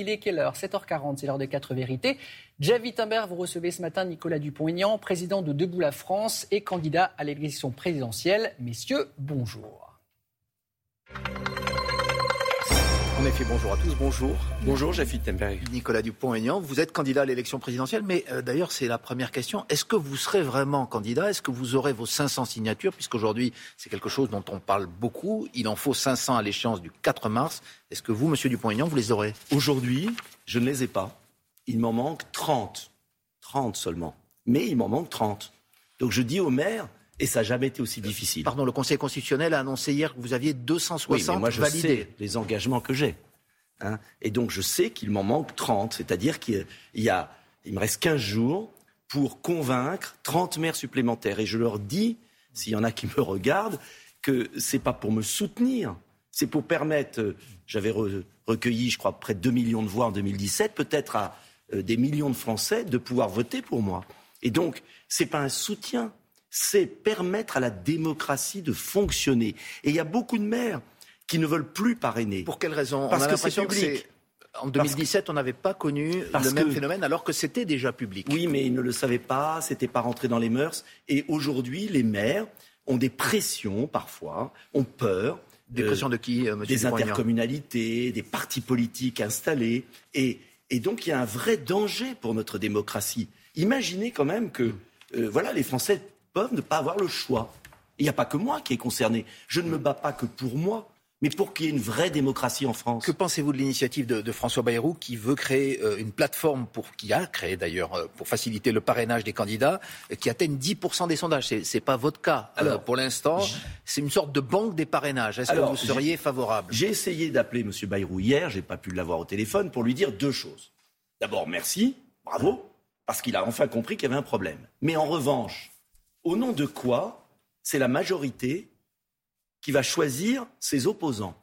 Il est quelle heure? 7h40, c'est l'heure de 4 vérités. Jeff Wittenberg, vous recevez ce matin Nicolas Dupont-Aignan, président de Debout la France et candidat à l'élection présidentielle. Messieurs, bonjour. En effet, bonjour à tous, bonjour. Bonjour, Jeff Wittenberg. Nicolas Dupont-Aignan, vous êtes candidat à l'élection présidentielle, mais euh, d'ailleurs, c'est la première question. Est-ce que vous serez vraiment candidat? Est-ce que vous aurez vos 500 signatures? Puisqu'aujourd'hui, c'est quelque chose dont on parle beaucoup. Il en faut 500 à l'échéance du 4 mars. Est-ce que vous, monsieur Dupont-Aignan, vous les aurez? Aujourd'hui, je ne les ai pas. Il m'en manque 30. 30 seulement. Mais il m'en manque 30. Donc je dis au maire, et ça n'a jamais été aussi difficile. Pardon, le Conseil constitutionnel a annoncé hier que vous aviez 260 oui, mais moi je validés. sais les engagements que j'ai. Hein. et donc je sais qu'il m'en manque 30, c'est-à-dire qu'il y a, il me reste 15 jours pour convaincre 30 maires supplémentaires. Et je leur dis, s'il y en a qui me regardent, que c'est pas pour me soutenir, c'est pour permettre. Euh, j'avais recueilli, je crois, près de 2 millions de voix en 2017, peut-être à euh, des millions de Français de pouvoir voter pour moi. Et donc, c'est pas un soutien, c'est permettre à la démocratie de fonctionner. Et il y a beaucoup de maires qui ne veulent plus parrainer. Pour quelle raison? Parce On a que c'est que public. En 2017, on n'avait pas connu le même que- phénomène alors que c'était déjà public. Oui, mais ils ne le savaient pas, c'était pas rentré dans les mœurs. Et aujourd'hui, les maires ont des pressions parfois, ont peur. Des euh, pressions de qui, euh, monsieur Des intercommunalités, des partis politiques installés. Et, et donc, il y a un vrai danger pour notre démocratie. Imaginez quand même que euh, voilà, les Français peuvent ne pas avoir le choix. Il n'y a pas que moi qui est concerné. Je ne me bats pas que pour moi, mais pour qu'il y ait une vraie démocratie en France. Que pensez-vous de l'initiative de, de François Bayrou qui veut créer euh, une plateforme pour qui a créé d'ailleurs euh, pour faciliter le parrainage des candidats euh, qui atteigne 10% des sondages? C'est c'est pas votre cas Alors, pour l'instant. C'est une sorte de banque des parrainages. Est-ce que vous seriez favorable? J'ai essayé d'appeler M. Bayrou hier, j'ai pas pu l'avoir au téléphone, pour lui dire deux choses. D'abord, merci, bravo, parce qu'il a enfin compris qu'il y avait un problème. Mais en revanche, au nom de quoi c'est la majorité qui va choisir ses opposants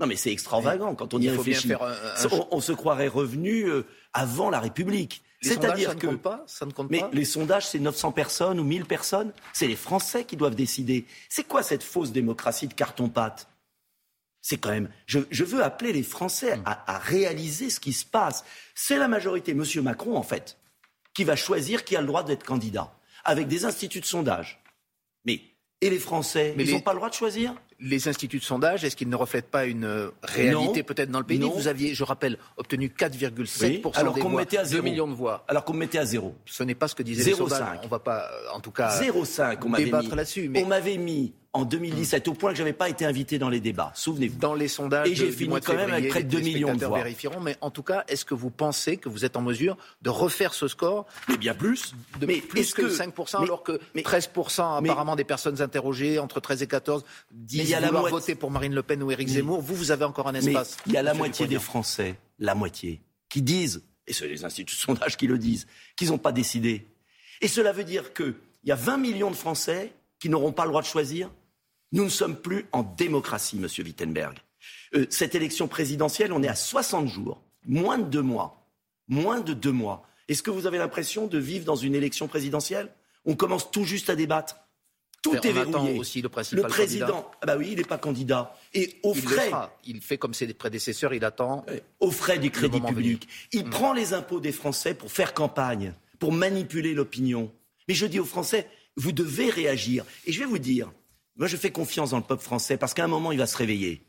Non, mais c'est extravagant quand on y réfléchit. faire un- un- On, on se croirait revenu euh, avant la République. Les sondages, ça C'est-à-dire que compte pas? Ça ne compte mais pas? les sondages, c'est 900 personnes ou 1000 personnes. C'est les Français qui doivent décider. C'est quoi cette fausse démocratie de carton-pâte? C'est quand même. Je, je veux appeler les Français à, à réaliser ce qui se passe. C'est la majorité, Monsieur Macron, en fait, qui va choisir qui a le droit d'être candidat, avec des instituts de sondage. Mais et les Français, Mais ils les- n'ont pas le droit de choisir? Les instituts de sondage, est-ce qu'ils ne reflètent pas une euh, réalité peut-être dans le pays? Non. Vous aviez, je rappelle, obtenu 4,7% Oui, alors des voix, mettait à 2 zéro. millions de voix. Alors qu'on me mettait à zéro. Ce n'est pas ce que disaient les 0,5. sondages. On ne va pas, euh, en tout cas, 0,5, on débattre là-dessus. Mais On m'avait mis en 2017 au point que je n'avais pas été invité dans les débats. Souvenez-vous. dans les sondages Et j'ai fini quand même avec près de les 2 millions de voix. vérifieront. Mais en tout cas, est-ce que vous pensez que vous êtes en mesure de refaire ce score Mais bien plus. de mais plus est-ce que, 5%, mais- alors que mais- 13% mais- apparemment des personnes interrogées entre 13 et 14 Mais disent il y a la vouloir moitié- voter pour Marine Le Pen ou Éric Zemmour. Vous, vous avez encore un espace. il y a la moitié des. Français, la moitié, qui disent, et c'est les instituts de sondage qui le disent, qu'ils n'ont pas décidé. Et cela veut dire qu'il y a 20 millions de Français qui n'auront pas le droit de choisir. Nous ne sommes plus en démocratie, monsieur Wittenberg. Euh, cette élection présidentielle, on est à 60 jours, moins de deux mois. Moins de deux mois. Est-ce que vous avez l'impression de vivre dans une élection présidentielle? On commence tout juste à débattre. Tout est verrouillé. aussi le président, ah bah oui, il n'est pas candidat. Et au Il le frais. Il fait comme ses prédécesseurs, il attend. euh, aux frais du crédit public. Il Mm. prend les impôts des Français pour faire campagne, pour manipuler l'opinion. Mais je dis aux Français, vous devez réagir. Et je vais vous dire, moi je fais confiance dans le peuple français parce qu'à un moment il va se réveiller.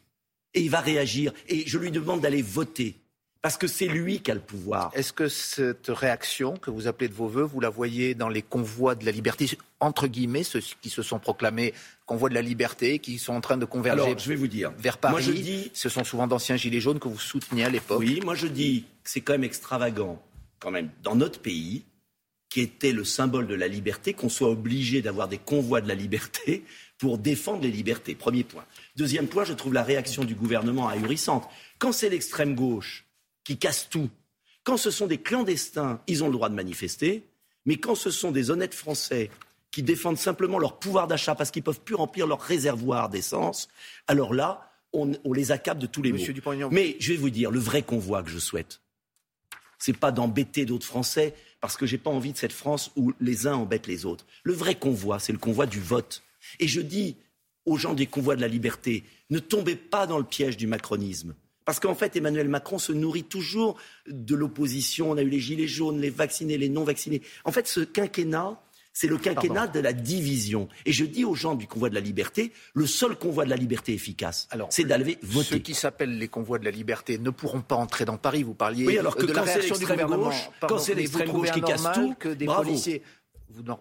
Et il va réagir. Et je lui demande d'aller voter. Parce que c'est lui qui a le pouvoir. Est-ce que cette réaction que vous appelez de vos voeux, vous la voyez dans les convois de la liberté, entre guillemets, ceux qui se sont proclamés convois de la liberté, qui sont en train de converger Alors, je vais vous dire. vers Paris Moi je dis, Ce sont souvent d'anciens gilets jaunes que vous souteniez à l'époque. Oui, moi je dis que c'est quand même extravagant, quand même, dans notre pays, qui était le symbole de la liberté, qu'on soit obligé d'avoir des convois de la liberté pour défendre les libertés. Premier point. Deuxième point, je trouve la réaction du gouvernement ahurissante. Quand c'est l'extrême gauche qui casse tout, quand ce sont des clandestins, ils ont le droit de manifester, mais quand ce sont des honnêtes Français qui défendent simplement leur pouvoir d'achat parce qu'ils ne peuvent plus remplir leur réservoir d'essence, alors là, on, on les accable de tous les Monsieur maux. Mais je vais vous dire, le vrai convoi que je souhaite, c'est pas d'embêter d'autres Français, parce que j'ai pas envie de cette France où les uns embêtent les autres. Le vrai convoi, c'est le convoi du vote. Et je dis aux gens des convois de la liberté, ne tombez pas dans le piège du macronisme. Parce qu'en fait, Emmanuel Macron se nourrit toujours de l'opposition. On a eu les gilets jaunes, les vaccinés, les non vaccinés. En fait, ce quinquennat, c'est le quinquennat de la division. Et je dis aux gens du convoi de la liberté, le seul convoi de la liberté efficace, c'est d'aller voter. Ceux qui s'appellent les convois de la liberté ne pourront pas entrer dans Paris. Vous parliez oui, alors que de la réaction du gouvernement. Gauche, quand c'est l'extrême gauche qui casse tout, que des policiers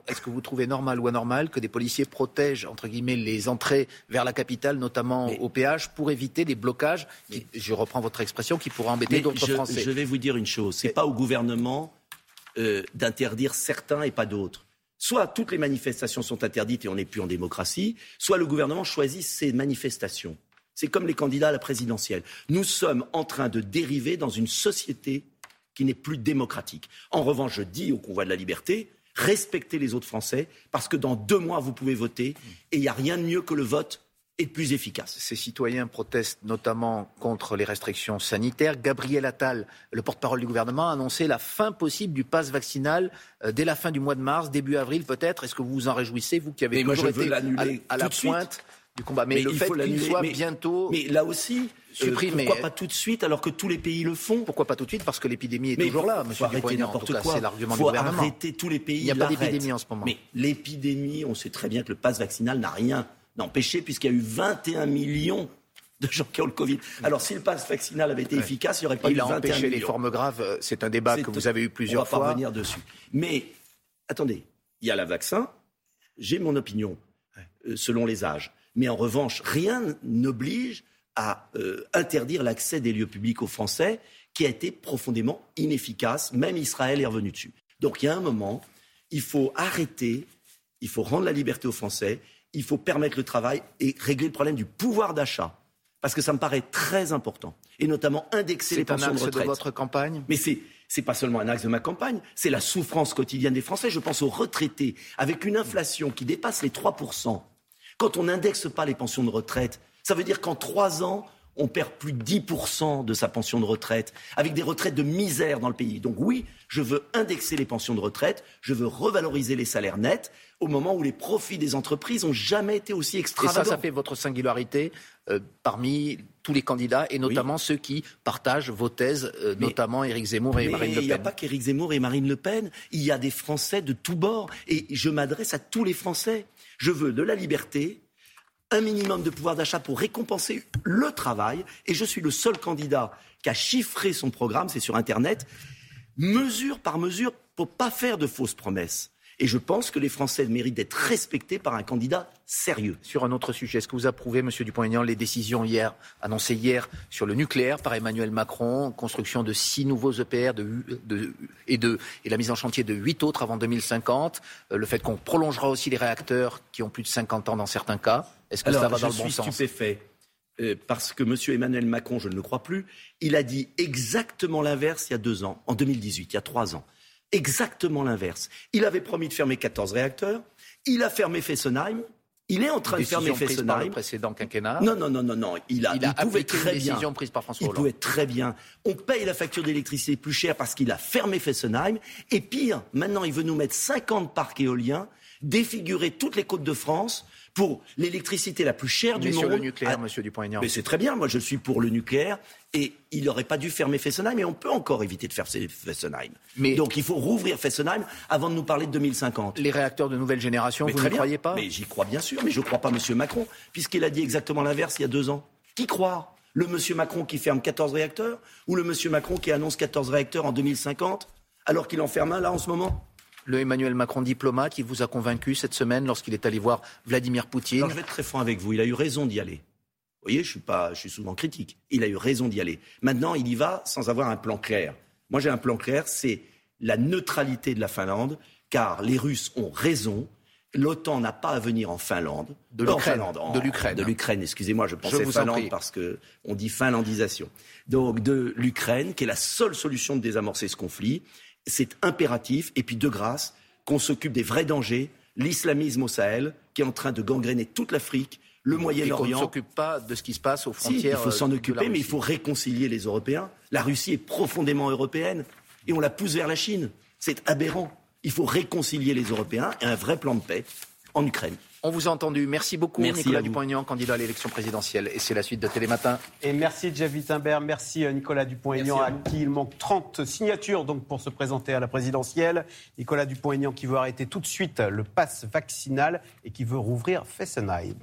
est-ce que vous trouvez normal ou anormal que des policiers protègent, entre guillemets, les entrées vers la capitale, notamment au péage, pour éviter des blocages, je reprends votre expression, qui pourraient embêter d'autres Français Je vais vous dire une chose, ce n'est pas au gouvernement euh, d'interdire certains et pas d'autres. Soit toutes les manifestations sont interdites et on n'est plus en démocratie, soit le gouvernement choisit ses manifestations. C'est comme les candidats à la présidentielle. Nous sommes en train de dériver dans une société qui n'est plus démocratique. En revanche, je dis au convoi de la liberté, respectez les autres Français, parce que dans deux mois, vous pouvez voter, et il n'y a rien de mieux que le vote est plus efficace. Ces citoyens protestent notamment contre les restrictions sanitaires. Gabriel Attal, le porte-parole du gouvernement, a annoncé la fin possible du pass vaccinal euh, dès la fin du mois de mars, début avril peut-être. Est-ce que vous vous en réjouissez, vous qui avez toujours été à, la pointe du combat Mais, le fait qu'il soit bientôt... Mais là aussi, euh, supprimé. pourquoi pas tout de suite alors que tous les pays le font? Pourquoi pas tout de suite? Parce que l'épidémie est toujours là, monsieur n'importe quoi. C'est l'argument du gouvernement. arrêter tous les pays. Il n'y a pas d'épidémie en ce moment. Mais l'épidémie, on sait très bien que le pass vaccinal n'a rien empêché puisqu'il y a eu 21 millions de gens qui ont le Covid. Alors, si le pass vaccinal avait été efficace, il n'y aurait pas eu 21 empêché les formes graves. Euh, c'est un débat que vous avez eu plusieurs fois. On va revenir dessus. Mais, attendez, il y a le vaccin. J'ai mon opinion, euh, selon les âges. Mais en revanche, rien n'oblige à euh, interdire l'accès des lieux publics aux Français, qui a été profondément inefficace. Même Israël est revenu dessus. Donc, il y a un moment, il faut arrêter, il faut rendre la liberté aux Français, il faut permettre le travail et régler le problème du pouvoir d'achat. Parce que ça me paraît très important. Et notamment indexer les pensions de retraite. C'est un axe de votre campagne? Mais c'est n'est pas seulement un axe de ma campagne, c'est la souffrance quotidienne des Français. Je pense aux retraités, avec une inflation qui dépasse les 3%. Quand on n'indexe pas les pensions de retraite, ça veut dire qu'en trois ans, on perd plus de 10% de sa pension de retraite, avec des retraites de misère dans le pays. Donc oui, je veux indexer les pensions de retraite, je veux revaloriser les salaires nets au moment où les profits des entreprises n'ont jamais été aussi extravagants. Et ça, ça fait votre singularité euh, parmi tous les candidats, et notamment ceux qui partagent vos thèses, euh, notamment Éric Zemmour et Marine Le Pen. Il n'y a pas qu'Éric Zemmour et Marine Le Pen, il y a des Français de tous bords, et je m'adresse à tous les Français. Je veux de la liberté, un minimum de pouvoir d'achat pour récompenser le travail. Et je suis le seul candidat qui a chiffré son programme, c'est sur Internet, mesure par mesure, pour pas faire de fausses promesses. Et je pense que les Français méritent d'être respectés par un candidat sérieux. Sur un autre sujet, est-ce que vous approuvez, Monsieur Dupont-Aignan, les décisions hier, annoncées hier sur le nucléaire par Emmanuel Macron, construction de six nouveaux EPR et, et la mise en chantier de huit autres avant 2050, euh, le fait qu'on prolongera aussi les réacteurs qui ont plus de 50 ans dans certains cas Est-ce que ça va dans le bon sens? Je suis stupéfait. Euh, parce que M. Emmanuel Macron, je ne le crois plus, il a dit exactement l'inverse il y a deux ans, en 2018, il y a trois ans exactement l'inverse. Il avait promis de fermer 14 réacteurs, il a fermé Fessenheim, il est en train de fermer Fessenheim. Le précédent quinquennat. Non, non, non, non, non. Il a, il, pouvait très une décision prise par François Il pouvait très bien. On paye la facture d'électricité plus chère parce qu'il a fermé Fessenheim. Et pire, maintenant, il veut nous mettre 50 parcs éoliens, défigurer toutes les côtes de France pour l'électricité la plus chère du monde. sur le nucléaire, M. Monsieur Dupont-Aignan. Mais c'est très bien. Moi, je suis pour le nucléaire. Et il n'aurait pas dû fermer Fessenheim. Et on peut encore éviter de faire Fessenheim. Mais Donc, il faut rouvrir Fessenheim avant de nous parler de 2050. Les réacteurs de nouvelle génération, vous ne croyez pas? Mais j'y crois bien sûr. Mais je ne crois pas M. Macron, puisqu'il a dit exactement l'inverse il y a deux ans. Qui croit? Le M. Macron qui ferme 14 réacteurs ou le M. Macron qui annonce 14 réacteurs en 2050 alors qu'il en ferme un là en ce moment? Le Emmanuel Macron diplomate qui vous a convaincu cette semaine lorsqu'il est allé voir Vladimir Poutine Je vais être très franc avec vous, il a eu raison d'y aller. Vous voyez, je suis, pas, je suis souvent critique. Il a eu raison d'y aller. Maintenant, il y va sans avoir un plan clair. Moi, j'ai un plan clair, c'est la neutralité de la Finlande, car les Russes ont raison. L'OTAN n'a pas à venir en Finlande. De l'Ukraine. De l'Ukraine. De l'Ukraine, excusez-moi, je pensais je Finlande parce qu'on dit finlandisation. Donc, de l'Ukraine, qui est la seule solution de désamorcer ce conflit c'est impératif. Et puis, de grâce, qu'on s'occupe des vrais dangers, l'islamisme au Sahel, qui est en train de gangréner toute l'Afrique, le Moyen-Orient. On ne s'occupe pas de ce qui se passe aux frontières. il faut s'en occuper, mais il faut réconcilier les Européens. La Russie est profondément européenne et on la pousse vers la Chine. C'est aberrant. Il faut réconcilier les Européens et un vrai plan de paix en Ukraine. On vous a entendu. Merci beaucoup, Merci Nicolas. Dupont-Aignan, candidat à l'élection présidentielle. Et c'est la suite de Télématin. Et merci Jeff Wittenberg, merci euh, Nicolas Dupont-Aignan, à qui il manque 30 signatures donc pour se présenter à la présidentielle. Nicolas Dupont-Aignan qui veut arrêter tout de suite le pass vaccinal et qui veut rouvrir Fessenheim.